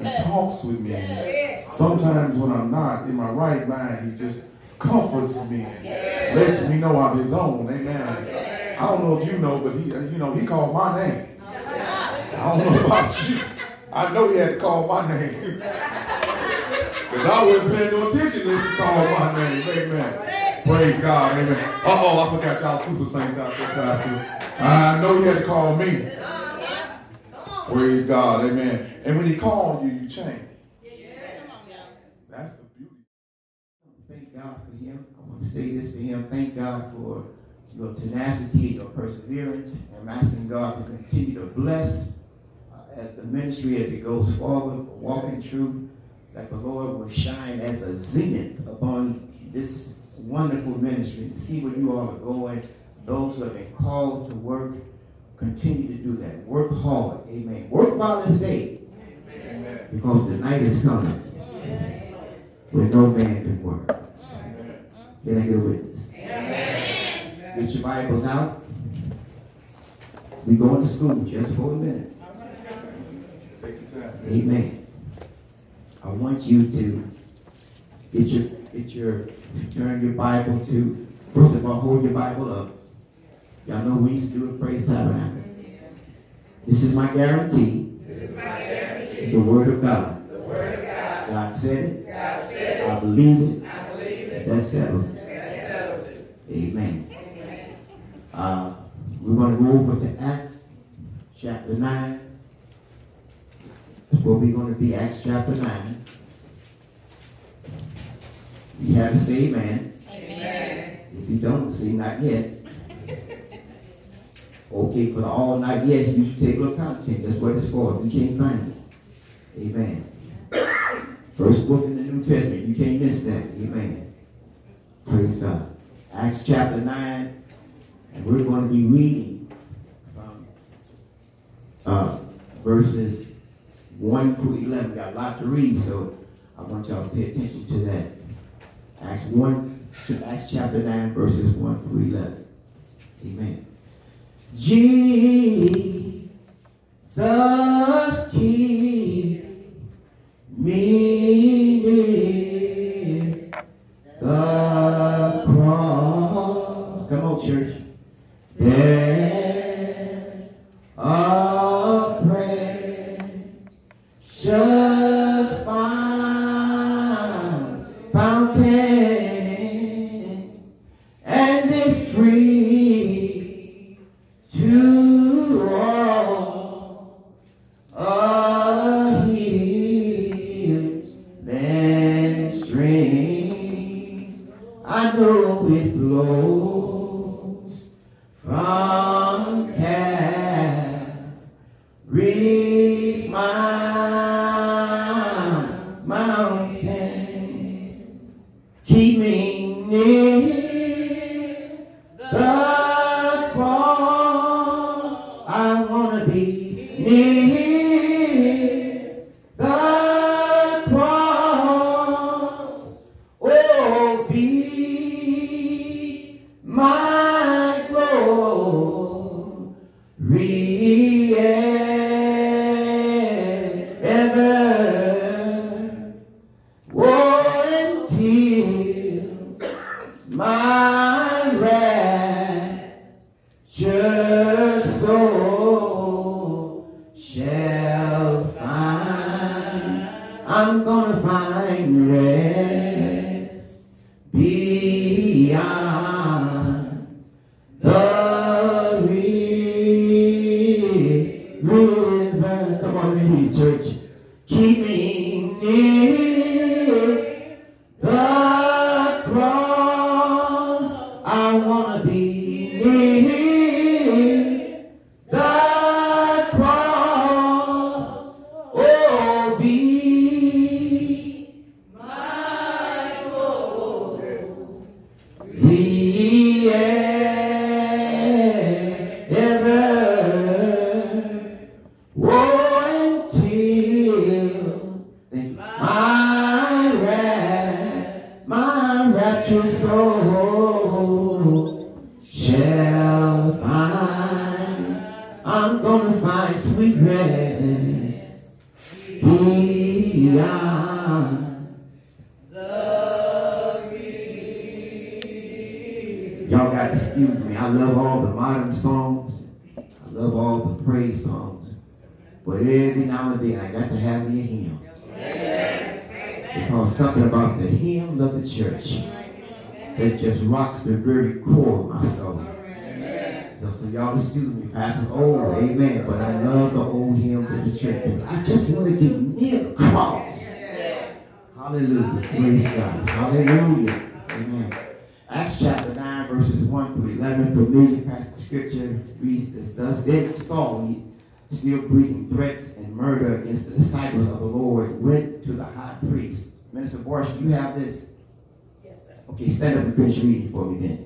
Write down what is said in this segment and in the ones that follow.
and talks with me. Sometimes when I'm not in my right mind, he just comforts me and lets me know I'm his own. Amen. I don't know if you know, but he, uh, you know, he called my name. Uh-huh. I don't know about you. I know he had to call my name. Because I wasn't paying no attention if he called my name. Amen. Praise God. Amen. Uh-oh, I forgot y'all super saints out there. I know he had to call me tenacity, for him. I want to say this to him. Thank God for your tenacity, your perseverance, and massing God to continue to bless uh, as the ministry as it goes forward, walking through, that the Lord will shine as a zenith upon this wonderful ministry. See where you all are going, those who have been called to work, continue to do that. Work hard. Amen. Work while it's day. Amen. Because the night is coming where no man can work. Can I get a witness? Amen. Get your Bibles out. We're going to school just for a minute. Amen. I want you to get your get your turn your Bible to first of all hold your Bible up. Y'all know we used to do a praise tabernacle. This is my guarantee. This is my guarantee. The word of God. The word of God. God said it. God said it. I believe it. I believe it. That settles it. That settles it. Amen. Uh, we're going to go over to Acts chapter 9. That's where we're going to be, Acts chapter 9. You have to say amen. Amen. If you don't say not yet. Okay, for the all night. Yes, you should take a little content. That's what it's for. You can't find it. Amen. First book in the New Testament. You can't miss that. Amen. Praise God. Acts chapter 9 and we're going to be reading from uh, verses 1 through 11. Got a lot to read, so I want y'all to pay attention to that. Acts 1, Acts chapter 9, verses 1 through 11. Amen. Jesus, keep me near the cross. Come on, church. There a fountain, raptured soul Y'all got to excuse me. I love all the modern songs. I love all the praise songs. But every now and then I got to have me a hymn. Because something about the hymn of the church that just rocks the very core of my soul. So, y'all excuse me, Pastor old, amen. But I love the old hymns of the church. I just want to get near the cross. Hallelujah. Praise God. Hallelujah. Amen. Acts chapter 9, verses 1 through 11. Familiar passage of scripture reads this thus. Then Saul, he still breathing threats and murder against the disciples of the Lord, went to the high priest. Minister Boris, you have this? Yes, sir. Okay, stand up and finish reading for me then.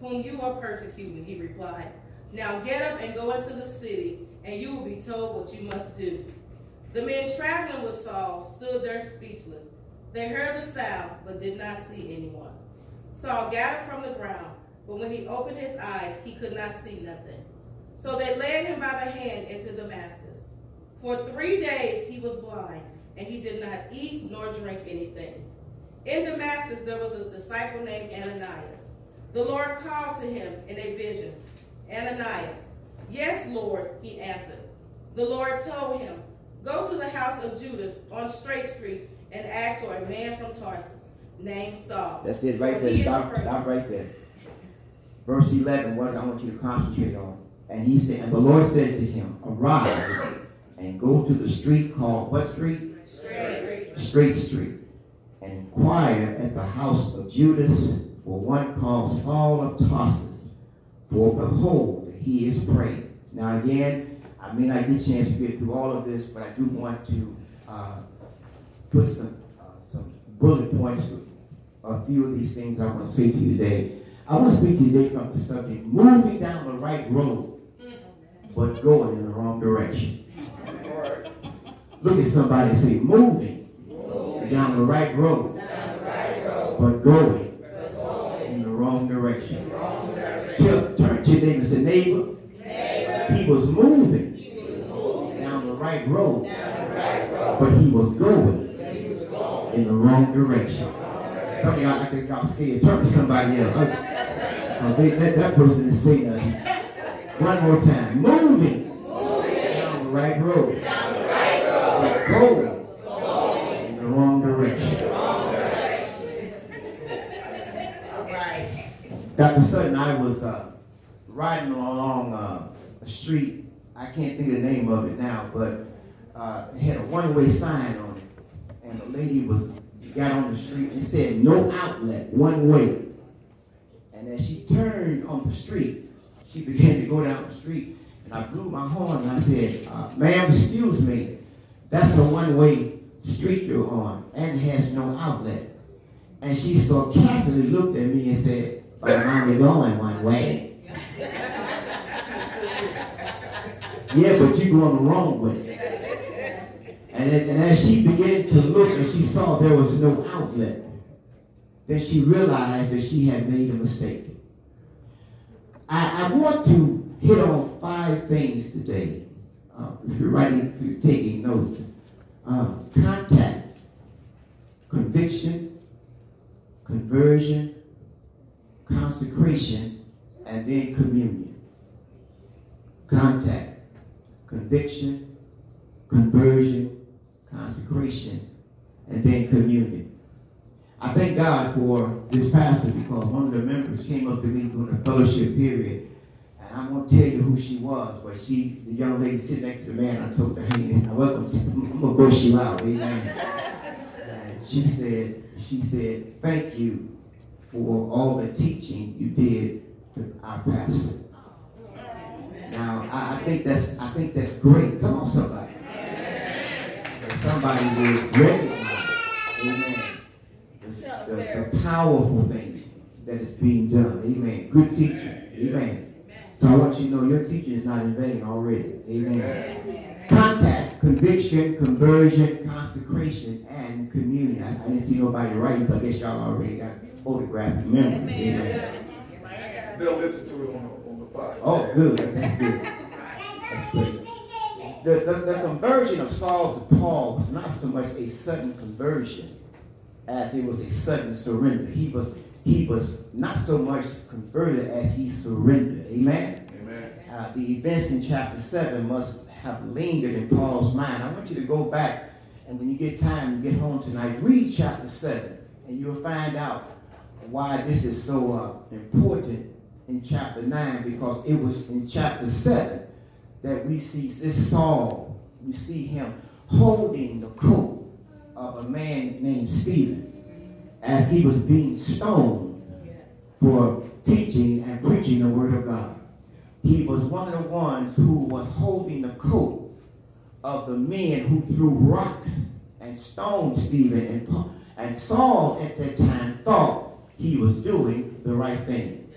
whom you are persecuting, he replied. Now get up and go into the city, and you will be told what you must do. The men traveling with Saul stood there speechless. They heard the sound, but did not see anyone. Saul up from the ground, but when he opened his eyes, he could not see nothing. So they led him by the hand into Damascus. For three days he was blind, and he did not eat nor drink anything. In Damascus there was a disciple named Ananias. The Lord called to him in a vision, Ananias. Yes, Lord, he answered. The Lord told him, Go to the house of Judas on Straight Street and ask for a man from Tarsus named Saul. That's it right there. Stop, stop right there. Verse 11, what I want you to concentrate on. And he said, and the Lord said to him, Arise and go to the street called what street? Straight. Straight Street. And inquire at the house of Judas for one called Saul of Tarsus. For behold, he is praying. Now again, I may not get a chance to get through all of this, but I do want to uh, put some uh, some bullet points to a few of these things I want to speak to you today. I want to speak to you today from the subject moving down the right road, but going in the wrong direction. Look at somebody say, moving, down the right road, but going, wrong direction. Tell, turn to your neighbor and say, neighbor, he was moving, down the right road, but he was going in the wrong direction. Some of y'all, I think y'all scared. Turn to somebody else. Uh, they, that, that person is saying nothing. One more time. Moving, down the right road, but going in the wrong direction. Dr. Sutton, I was uh, riding along uh, a street. I can't think of the name of it now, but uh, it had a one-way sign on it, and the lady was got on the street and said no outlet, one way. And as she turned on the street, she began to go down the street, and I blew my horn and I said, uh, "Ma'am, excuse me, that's a one-way street you're on, and has no outlet." And she sarcastically looked at me and said, "But I'm only going one way." yeah, but you're going the wrong way. And, and as she began to look and she saw there was no outlet, then she realized that she had made a mistake. I, I want to hit on five things today. Uh, if you're writing, if you're taking notes, uh, contact, conviction, conversion, consecration, and then communion. Contact, conviction, conversion, consecration, and then communion. I thank God for this pastor because one of the members came up to me during the fellowship period, and I won't tell you who she was, but she, the young lady sitting next to the man, I told her, hey, I welcome, I'm gonna brush you out, amen. And she said, she said, thank you for all the teaching you did to our pastor. Now, I, I think that's I think that's great. Come on, somebody somebody will recognize, amen, the, the, the, powerful thing that is being done. Amen. Good teaching. Amen. So I want you to know your teaching is not in vain already. Amen. Contact, conviction, conversion, consecration, and communion. I, I didn't see nobody writing, so I guess y'all already got photographic memories. Amen. They'll listen to it on the, on the podcast. Oh, good. That's good. That's good the, the, the conversion of Saul to Paul was not so much a sudden conversion as it was a sudden surrender. He was he was not so much converted as he surrendered. Amen. Amen. Uh, the events in chapter seven must have lingered in Paul's mind. I want you to go back and when you get time, you get home tonight, read chapter seven, and you'll find out why this is so uh, important in chapter nine because it was in chapter seven that we see this Saul, we see him holding the coat of a man named Stephen as he was being stoned for teaching and preaching the word of God. He was one of the ones who was holding the coat of the men who threw rocks and stoned Stephen. And, and Saul at that time thought he was doing the right thing.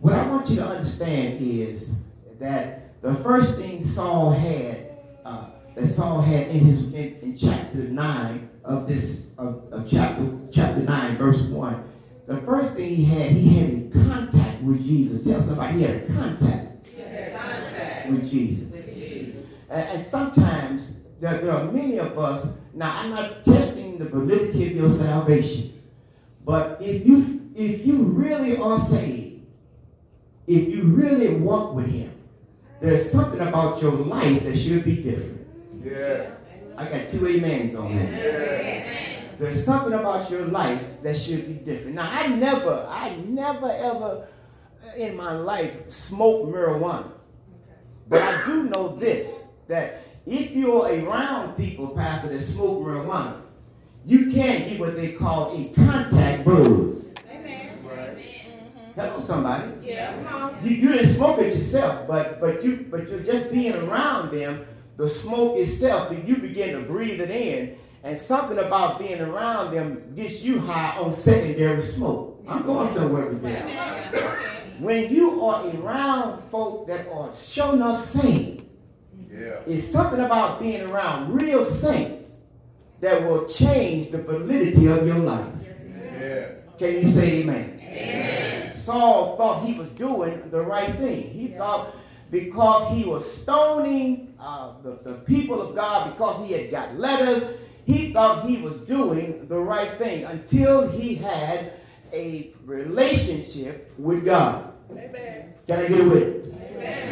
What I want you to understand is that the first thing Saul had, uh, that Saul had in his in, in chapter nine of this of, of, chapter chapter nine, verse one, the first thing he had, he had a contact with Jesus. Tell somebody he had a contact, had contact with Jesus. With Jesus. And, and sometimes there, there are many of us. Now I'm not testing the validity of your salvation, but if you if you really are saved, if you really walk with Him there's something about your life that should be different. Yeah. I got two amens on that. Yeah. There's something about your life that should be different. Now, I never, I never ever in my life smoked marijuana. But I do know this that if you're around people, Pastor, that smoke marijuana, you can't get what they call a contact buzz. Amen. Right. Mm-hmm. Hello, somebody. Yeah. You, you didn't smoke it yourself, but but you but you're just being around them. The smoke itself, and you begin to breathe it in, and something about being around them gets you high on secondary smoke. I'm going somewhere with that. When you are around folk that are sure enough saved, Yeah. it's something about being around real saints that will change the validity of your life. Yes. Can you say amen? Saul thought he was doing the right thing. He thought because he was stoning uh, the, the people of God, because he had got letters, he thought he was doing the right thing until he had a relationship with God. Amen. Can I get a witness?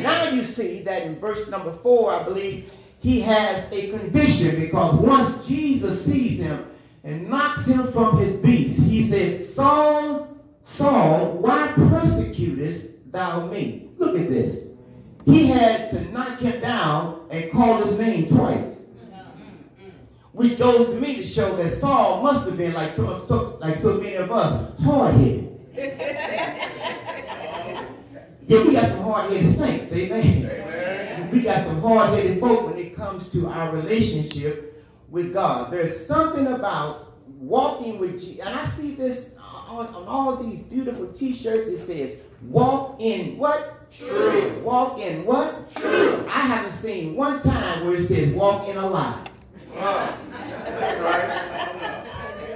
Now you see that in verse number four, I believe, he has a conviction because once Jesus sees him and knocks him from his beast, he says, Saul, Saul, why persecutest thou me? Look at this. He had to knock him down and call his name twice. Which goes to me to show that Saul must have been like some of so, like so many of us, hard-headed. Yeah, we got some hard-headed saints, amen. We got some hard-headed folk when it comes to our relationship with God. There's something about walking with Jesus, and I see this on, on all these beautiful T-shirts. It says, "Walk in what? True. Walk in what? True. I haven't seen one time where it says, "Walk in a lie." Right.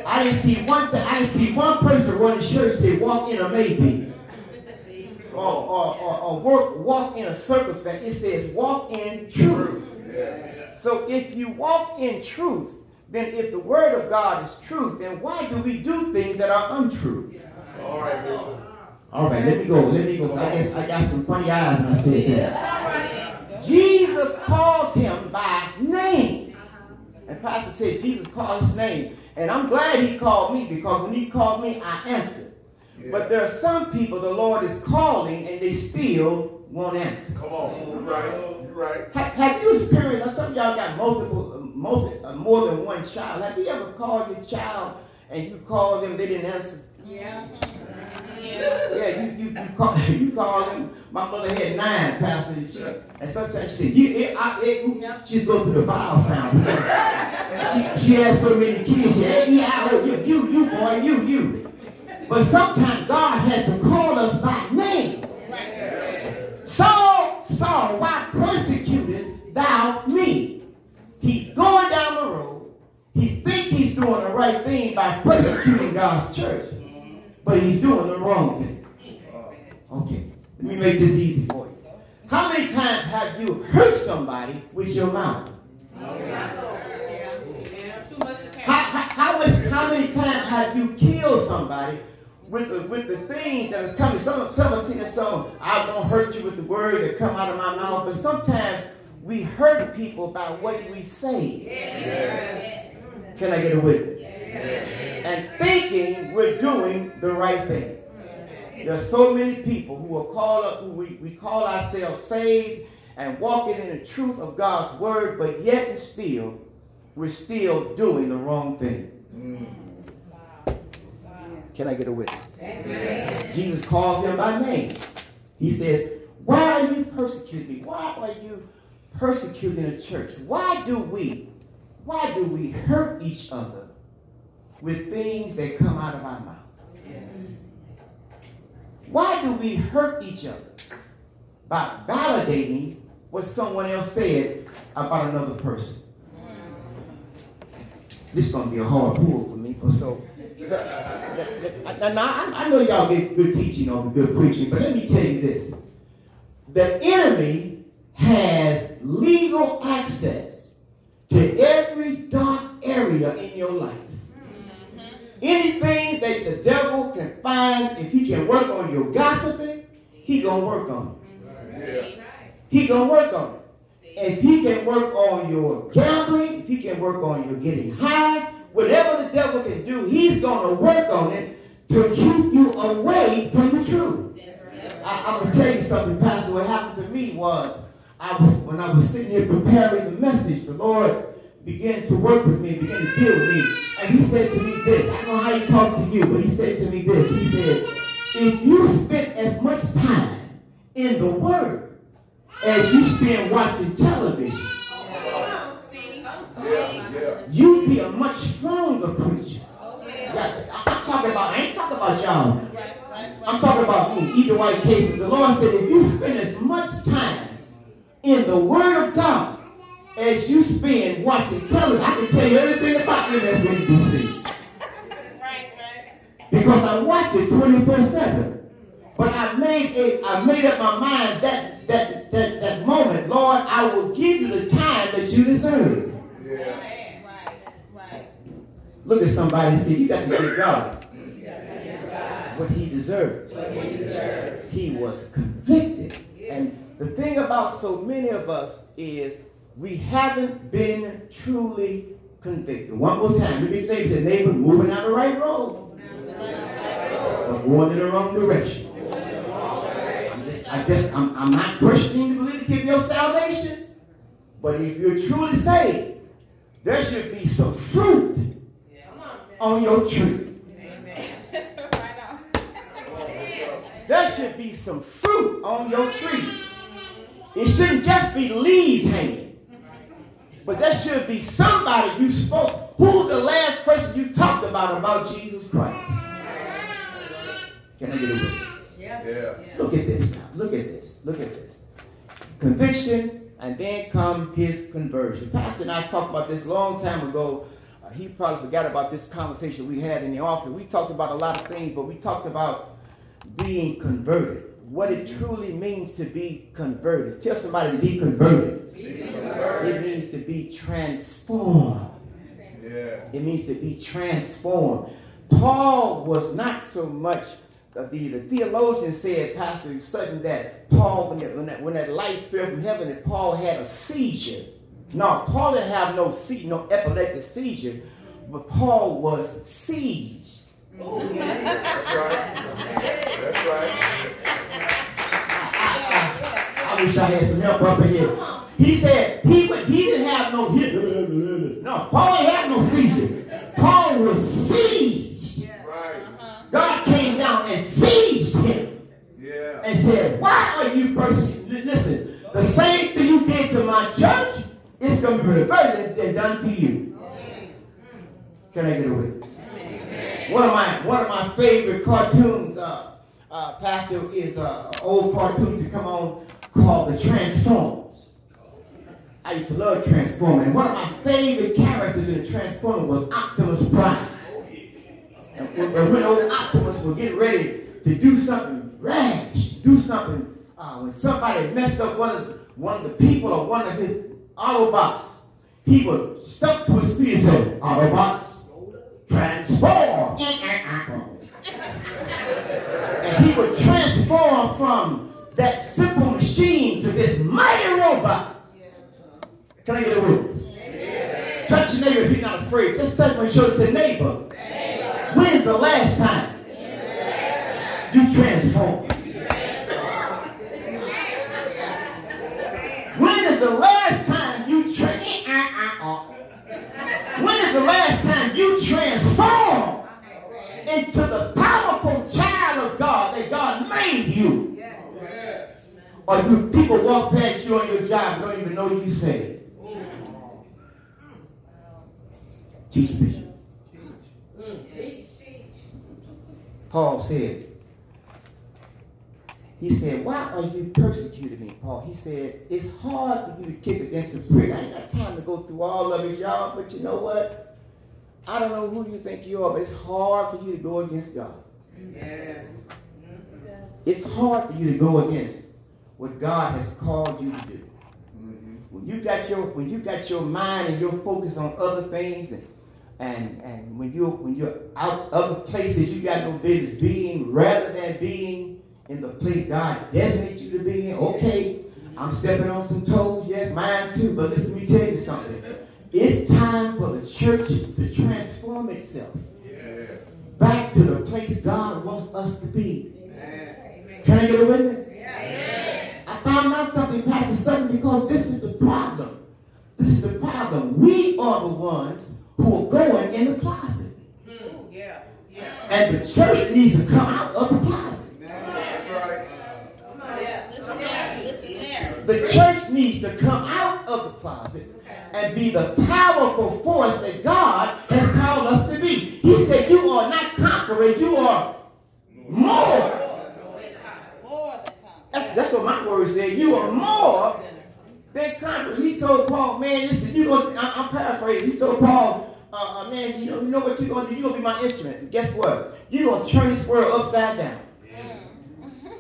I didn't see one time. I didn't see one person running shirt say, "Walk in a maybe." Or, or, or, or work, walk in a circumstance. It says, walk in truth. Yeah. So if you walk in truth, then if the word of God is truth, then why do we do things that are untrue? All right, Bishop. All right, let me go. Let me go. I guess I got some funny eyes when I said that. Jesus calls him by name. Uh-huh. And Pastor said Jesus called his name. And I'm glad he called me because when he called me, I answered. But there are some people the Lord is calling and they still won't answer. Come on. You're right. You're right. Ha- Have you experienced, some of y'all got multiple, uh, multi, uh, more than one child. Have you ever called your child and you called them, they didn't answer? Yeah. Yeah, you, you, you, call, you call them. My mother had nine, Pastor. And, she, and sometimes she said, you, it, I, it, oops, she'd go through the vowel sound. she, she had so many kids. She said, hey, yeah, you, you, you, boy, you, you. But sometimes God has to call us by name. Saul, Saul, why persecutest thou me? He's going down the road. He thinks he's doing the right thing by persecuting God's church. But he's doing the wrong thing. Okay, let me make this easy for you. How many times have you hurt somebody with your mouth? Too much to How, how, how, much, how many times have you killed somebody with the, with the things that are coming? Some, some are us sing this song, I won't hurt you with the words that come out of my mouth. But sometimes we hurt people by what we say. Can I get a witness? And thinking we're doing the right thing. There are so many people who are called up, who we, we call ourselves saved and walking in the truth of God's word, but yet and still, we're still doing the wrong thing. Mm. Can I get a witness? Jesus calls him by name. He says, Why are you persecuting me? Why are you persecuting the church? Why do we, why do we hurt each other with things that come out of our mouth? Why do we hurt each other by validating what someone else said about another person? This is going to be a hard pull for me, so. Now, I, I know y'all get good teaching on good preaching, but let me tell you this. The enemy has legal access to every dark area in your life. Mm-hmm. Anything that the devil can find, if he can work on your gossiping, he gonna work on it. Mm-hmm. He gonna work on it. If he can work on your gambling, if he can work on your getting high, whatever the devil can do, he's gonna work on it to keep you away from the truth. I, I'm gonna tell you something, Pastor. What happened to me was I was when I was sitting here preparing the message, the Lord began to work with me, began to deal with me. And he said to me this. I don't know how he talks to you, but he said to me this. He said, if you spend as much time in the Word as you spend watching television, you'd be a much stronger preacher. Yeah, I'm talking about, I ain't talking about y'all. I'm talking about me, either white cases. The Lord said, if you spend as much time in the Word of God as you spend watching television, I can tell you everything about MSNBC. Because I watch it 24 7. But I made it, I made up my mind that that that that moment, Lord, I will give you the time that you deserve. Yeah. Look at somebody and say, you got to give God what he deserves. He was convicted. And the thing about so many of us is we haven't been truly convicted. One more time. Let me say to neighbor, moving down the right road. But going in the wrong direction. I just I'm, I'm not questioning the validity of your salvation. But if you're truly saved, there should be some fruit on your tree. There should be some fruit on your tree. It shouldn't just be leaves hanging. But there should be somebody you spoke. Who's the last person you talked about about Jesus Christ? Can I get a witness? Yeah. Look at this now. Look at this. Look at this. Conviction, and then come his conversion. Pastor and I talked about this a long time ago. Uh, he probably forgot about this conversation we had in the office. We talked about a lot of things, but we talked about being converted. What it truly means to be converted. Tell somebody to be converted. It means to be transformed. Yeah. It means to be transformed. Paul was not so much the, the theologian said, Pastor Sutton, that Paul, when that, when that, when that light fell from heaven, that Paul had a seizure. No, Paul didn't have no se- no epileptic seizure, but Paul was sieged. Oh, That's right. That's right. I wish I had some help up in here. He said he would, he didn't have no no Paul didn't have no seizure. Paul was sieged. Right. God came down and seized him. Yeah. and said, You persecuting? Listen, the same thing you did to my church, it's going to be reverted and done to you. Can I get a witness? One of my one of my favorite cartoons, uh, uh, Pastor, is uh, old cartoon to come on called The Transformers. I used to love Transformers. And one of my favorite characters in the Transformers was Optimus Prime. And when, when Optimus would get ready to do something rash, do something, uh, when somebody messed up one of, one of the people or one of his Autobots, he would step to his feet and say, Autobots, transform. and he would transform from that simple machine to this mighty robot. Can I get a witness? Touch your neighbor if you're not afraid. Just touch my shoulder and say, neighbor. When's the last time you transformed? When is the last time you tra- uh-uh. When is the last time you transformed into the powerful child of God that God made you? Or do people walk past you on your job and don't even know you saved? Teach. Bishop. Mm. Paul said, he said, why are you persecuting me, Paul? He said, it's hard for you to kick against the prick. I ain't got time to go through all of it, y'all, but you know what? I don't know who you think you are, but it's hard for you to go against God. Yes. It's hard for you to go against what God has called you to do. Mm-hmm. When you got your when you got your mind and your focus on other things and and and when you when you're out other places you got no business being rather than being in the place God designates you to be in, okay, I'm stepping on some toes, yes, mine too, but listen, let me tell you something. It's time for the church to transform itself Yeah. back to the place God wants us to be. Can I get a witness? I found out something, Pastor Sutton, because this is the problem. This is the problem. We are the ones who are going in the closet. Hmm. Yeah. Yeah. And the church needs to come out of the closet. Needs to come out of the closet and be the powerful force that God has called us to be. He said, You are not conquerors, you are more. That's, that's what my word said. You are more than conquerors. He told Paul, man, listen, you going I, I'm paraphrasing. He told Paul, uh, uh, man, you know, you know what you're going to do? You're going to be my instrument. And guess what? You're going to turn this world upside down.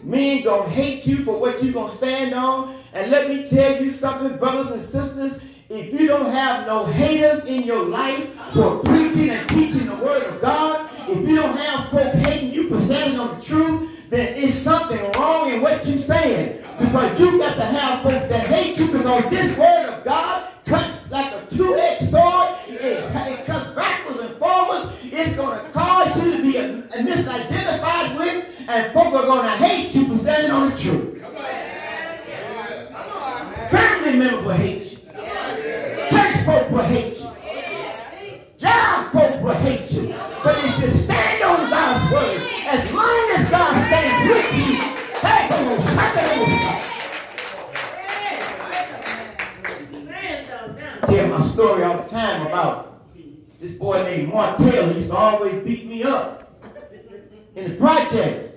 Men gonna hate you for what you're gonna stand on. And let me tell you something, brothers and sisters. If you don't have no haters in your life for preaching and teaching the word of God, if you don't have folks hating you for standing on the truth, then it's something wrong in what you're saying. Because you got to have folks that hate you because this word of God cuts like a two-edged sword. It, it cuts backwards and forwards. It's going to cause you to be a misidentified with, and folks are going to hate you for standing on the truth. Family members will hate you. Church folk will hate you. Job folk will hate you. But if you stand on God's word, as long as God stands with you, hey, come on, shut that I tell my story all the time about this boy named. He used to always beat me up in the projects.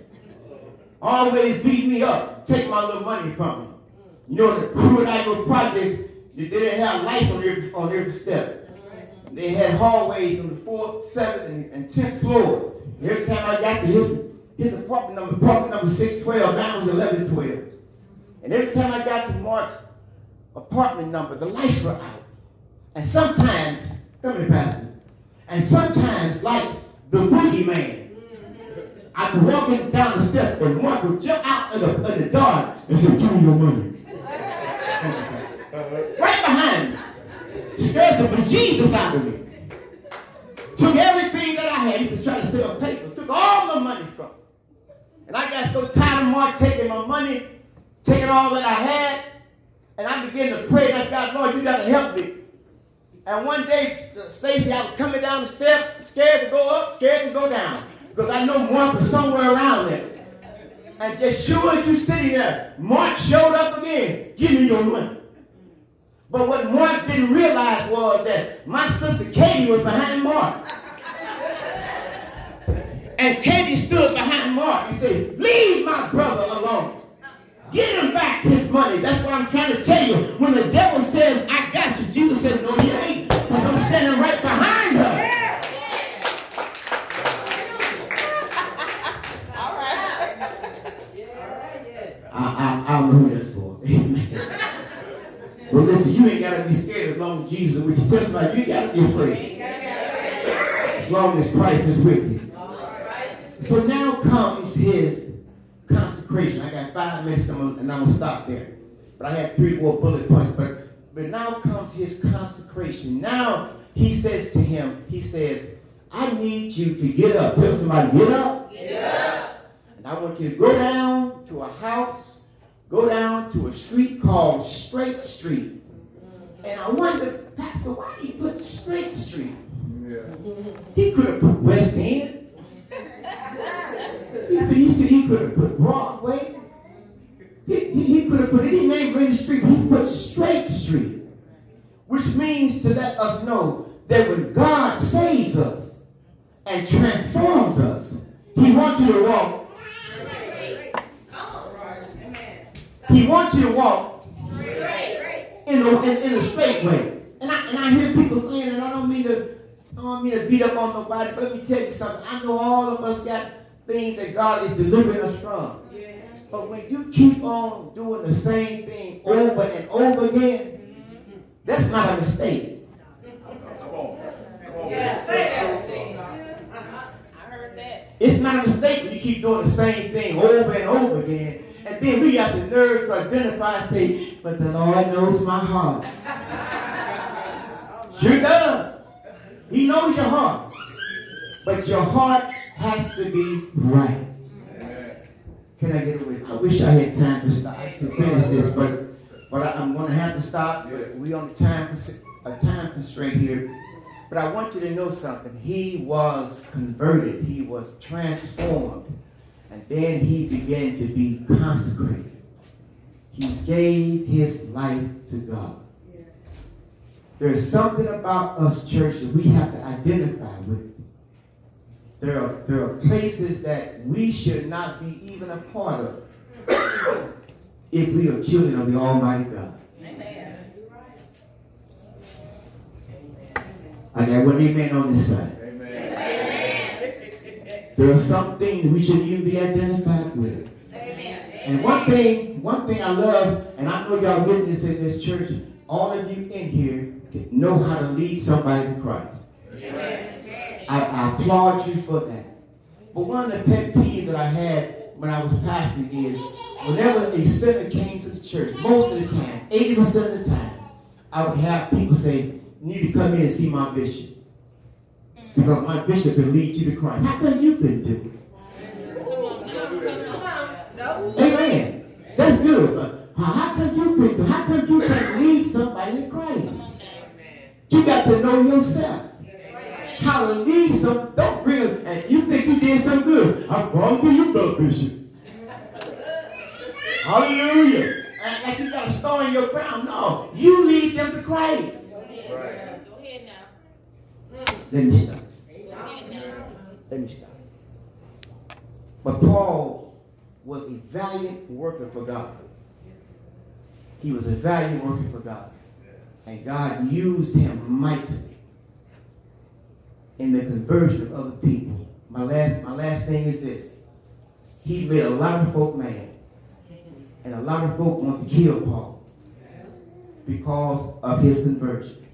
Always beat me up, take my little money from me. You know, the and I projects, they didn't have lights on every, on every step. They had hallways on the fourth, seventh, and, and tenth floors. Every time I got to his, his apartment number, apartment number 612, mine was 1112. And every time I got to Mark's apartment number, the lights were out. And sometimes, come here, Pastor, and sometimes, like the boogeyman, mm. I could walk in down the steps and Mark would jump out of the, of the door and say, give me your money. right behind me. Scared the bejesus out of me. Took everything that I had. He used to try to sell papers. Took all my money from me. And I got so tired of Mark taking my money, taking all that I had, and I began to pray. That's God, Lord, you got to help me. And one day, uh, Stacy, I was coming down the steps, scared to go up, scared to go down. Because I know Mark was somewhere around there. And just sure as you sitting there, Mark showed up again. Give me your money. But what Mark didn't realize was that my sister Katie was behind Mark. And Katie stood behind Mark and said, leave my brother alone. Get him back his money. That's what I'm trying to tell you. When the devil says, I got you, Jesus says, no, you ain't. Because I'm standing right behind her. I, I, I don't know who that's for. Amen. Well, listen, you ain't got to be scared as long as Jesus, which tells me you ain't got to be afraid. As long as Christ is with you. So now comes his consecration. I got five minutes and I'm going to stop there. But I had three more bullet points. But, but now comes his consecration. Now he says to him, he says, I need you to get up. Tell somebody, get up. Get up. And I want you to go down to a house, go down to a street called Straight Street. And I wonder, Pastor, why did he put Straight Street? Yeah. He could have put West End. He, said he could have put Broadway. He, he, he could have put any name in the street. But he put Straight Street, which means to let us know that when God saves us and transforms us, He wants you to walk. He wants you to walk in the, in, in a straight way. And I, and I hear people saying, and I don't mean to I don't mean to beat up on nobody, but let me tell you something. I know all of us got things that God is delivering us from. But when you keep on doing the same thing over and over again, that's not a mistake. Come on. Come on. Yeah, say that. Uh-huh. I heard that. It's not a mistake when you keep doing the same thing over and over again. And then we got the nerve to identify and say, but the Lord knows my heart. Sure does. He knows your heart. But your heart has to be right. Can I get away? I wish I had time to stop to finish this, but but I, am going to have to stop. We on the time a time constraint here. But I want you to know something. He was converted. He was transformed, and then he began to be consecrated. He gave his life to God. There's something about us, church, that we have to identify with. There are, there are places that we should not be even a part of if we are children of the Almighty God. Amen. Amen. I got one amen on this side. There are some things we should even be identified with. And one thing, one thing I love, and I know y'all witness in this church, all of you in here know how to lead somebody to Christ. I, I applaud you for that. But one of the pet peeves that I had when I was pastoring is whenever a sinner came to the church, most of the time, 80% of the time, I would have people say, you need to come in and see my bishop. Because my bishop can lead you to Christ. How come you couldn't do it? Come on now. Come on. No. Amen. That's good. But how come you couldn't? How come you can't lead somebody to Christ? Come on now. You got to know yourself. How to lead some. Don't bring. And you think you did some good. I'm going to you, though, Bishop. Hallelujah. And like you got a star in your crown. No. You lead them to Christ. Go ahead now. Let me stop. Let me stop. But Paul was a valiant worker for God. He was a valiant worker for God. And God used him mightily in the conversion of other people. My last, my last thing is this. He made a lot of folk mad. And a lot of folk want to kill Paul because of his conversion.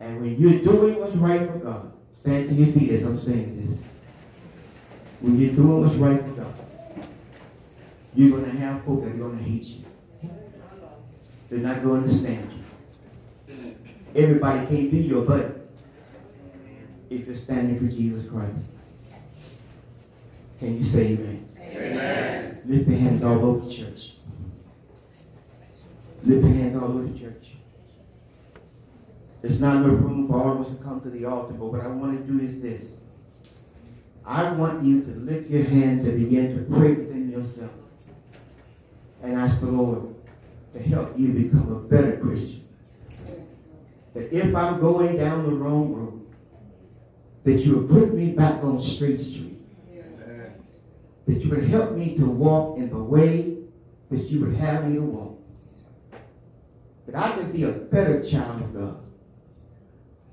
And when you're doing what's right for God, stand to your feet as I'm saying this. When you're doing what's right with God, you're going to have folk that are going to hate you. They're not going to understand you. Everybody can't be your buddy if you're standing for Jesus Christ. Can you say amen? Amen. Lift your hands all over the church. Lift your hands all over the church. There's not enough room for all of us to come to the altar, but what I want to do is this. I want you to lift your hands and begin to pray within yourself and ask the Lord to help you become a better Christian. That if I'm going down the wrong road, that you will put me back on straight street. That you would help me to walk in the way that you would have me to walk. That I could be a better child of God.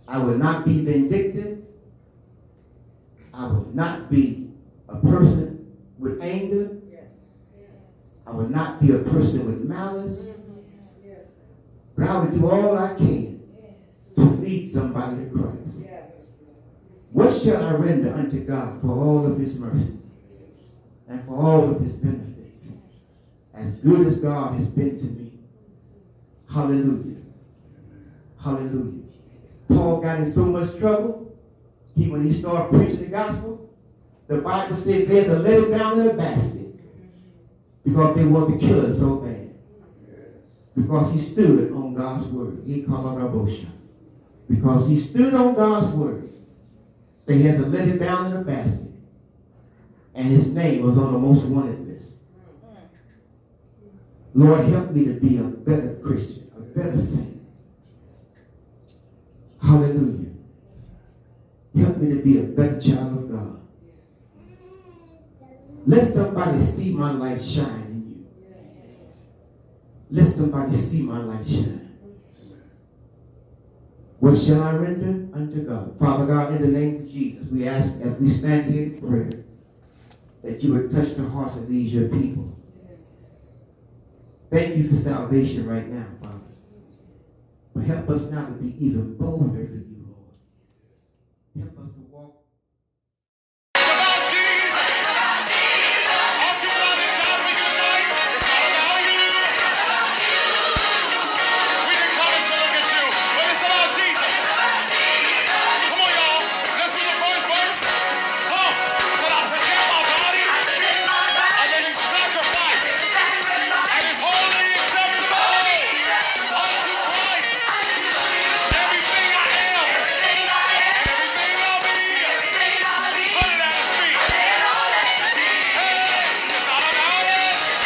I will not be vindictive. I will not be a person with anger. I will not be a person with malice. But I will do all I can to lead somebody to Christ. What shall I render unto God for all of his mercy and for all of his benefits? As good as God has been to me. Hallelujah. Hallelujah. Paul got in so much trouble. He when he started preaching the gospel, the Bible said there's a little down in the basket. Because they want to kill him so bad. Because he stood on God's word. He called out Rabosha. Because he stood on God's word. They had to let him down in the basket. And his name was on the most wanted list. Lord, help me to be a better Christian, a better saint. Hallelujah. Help me to be a better child of God. Let somebody see my light shine in you. Let somebody see my light shine. What shall I render unto God? Father God, in the name of Jesus, we ask as we stand here in prayer that you would touch the hearts of these your people. Thank you for salvation right now, Father. Help us now to be even bolder for you, Lord. Help us to